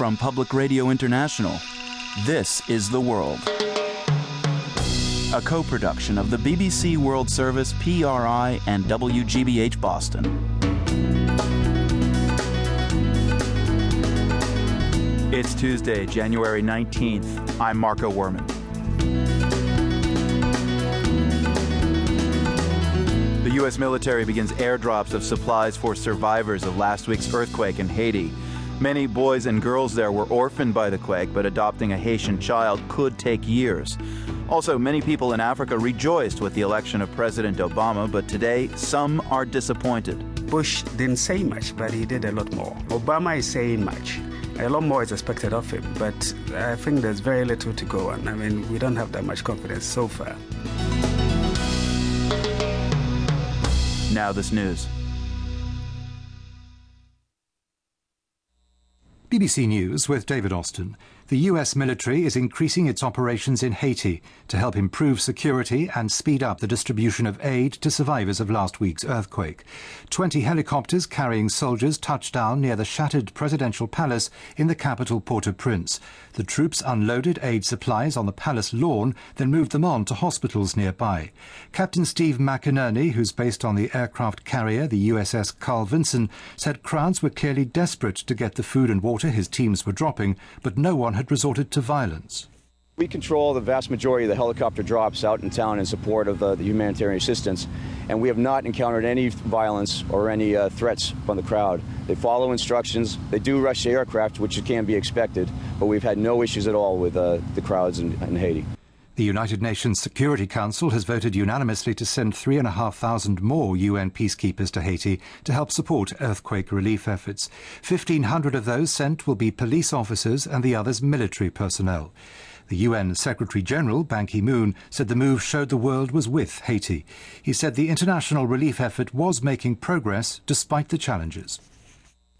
from Public Radio International. This is The World. A co production of the BBC World Service, PRI, and WGBH Boston. It's Tuesday, January 19th. I'm Marco Werman. The U.S. military begins airdrops of supplies for survivors of last week's earthquake in Haiti. Many boys and girls there were orphaned by the quake, but adopting a Haitian child could take years. Also, many people in Africa rejoiced with the election of President Obama, but today some are disappointed. Bush didn't say much, but he did a lot more. Obama is saying much. A lot more is expected of him, but I think there's very little to go on. I mean, we don't have that much confidence so far. Now, this news. BBC News with David Austin. The US military is increasing its operations in Haiti to help improve security and speed up the distribution of aid to survivors of last week's earthquake. Twenty helicopters carrying soldiers touched down near the shattered presidential palace in the capital Port-au-Prince. The troops unloaded aid supplies on the palace lawn, then moved them on to hospitals nearby. Captain Steve McInerney, who's based on the aircraft carrier, the USS Carl Vinson, said crowds were clearly desperate to get the food and water his teams were dropping, but no one had resorted to violence. We control the vast majority of the helicopter drops out in town in support of uh, the humanitarian assistance, and we have not encountered any violence or any uh, threats from the crowd. They follow instructions. They do rush the aircraft, which can be expected, but we've had no issues at all with uh, the crowds in, in Haiti. The United Nations Security Council has voted unanimously to send 3,500 more UN peacekeepers to Haiti to help support earthquake relief efforts. 1,500 of those sent will be police officers and the others military personnel. The UN Secretary General, Ban Ki moon, said the move showed the world was with Haiti. He said the international relief effort was making progress despite the challenges.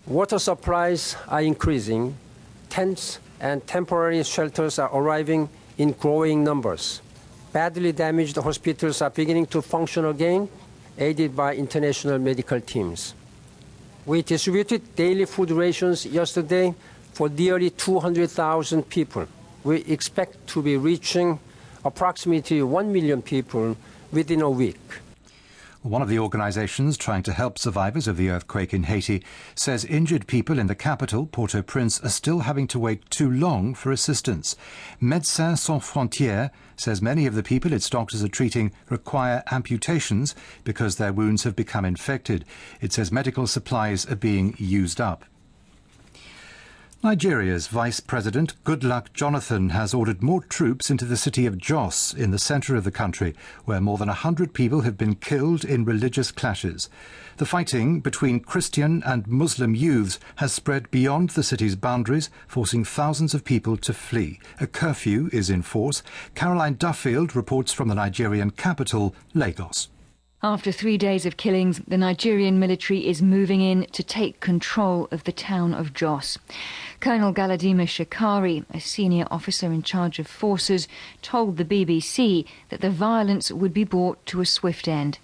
Water supplies are increasing, tents and temporary shelters are arriving in growing numbers. Badly damaged hospitals are beginning to function again, aided by international medical teams. We distributed daily food rations yesterday for nearly 200,000 people. We expect to be reaching approximately 1 million people within a week. One of the organizations trying to help survivors of the earthquake in Haiti says injured people in the capital, Port-au-Prince, are still having to wait too long for assistance. Médecins Sans Frontières says many of the people its doctors are treating require amputations because their wounds have become infected. It says medical supplies are being used up. Nigeria's Vice President Goodluck Jonathan has ordered more troops into the city of Jos in the centre of the country, where more than 100 people have been killed in religious clashes. The fighting between Christian and Muslim youths has spread beyond the city's boundaries, forcing thousands of people to flee. A curfew is in force. Caroline Duffield reports from the Nigerian capital, Lagos. After three days of killings, the Nigerian military is moving in to take control of the town of Jos. Colonel Galadima Shikari, a senior officer in charge of forces, told the BBC that the violence would be brought to a swift end.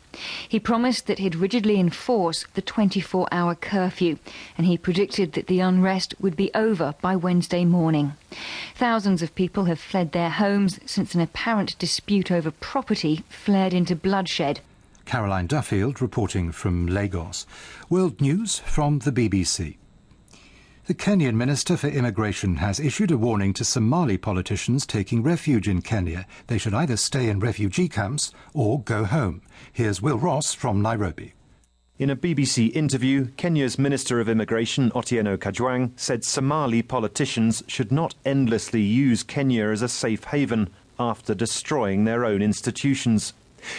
He promised that he'd rigidly enforce the 24 hour curfew, and he predicted that the unrest would be over by Wednesday morning. Thousands of people have fled their homes since an apparent dispute over property flared into bloodshed. Caroline Duffield reporting from Lagos. World News from the BBC. The Kenyan Minister for Immigration has issued a warning to Somali politicians taking refuge in Kenya. They should either stay in refugee camps or go home. Here's Will Ross from Nairobi. In a BBC interview, Kenya's Minister of Immigration, Otieno Kajwang, said Somali politicians should not endlessly use Kenya as a safe haven after destroying their own institutions.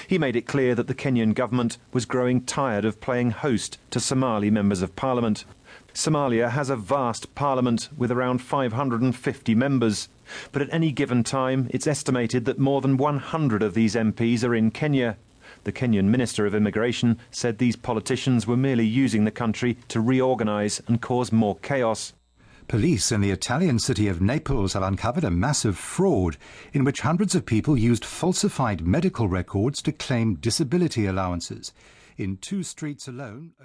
He made it clear that the Kenyan government was growing tired of playing host to Somali members of parliament. Somalia has a vast parliament with around 550 members, but at any given time it's estimated that more than 100 of these MPs are in Kenya. The Kenyan Minister of Immigration said these politicians were merely using the country to reorganize and cause more chaos. Police in the Italian city of Naples have uncovered a massive fraud in which hundreds of people used falsified medical records to claim disability allowances. In two streets alone,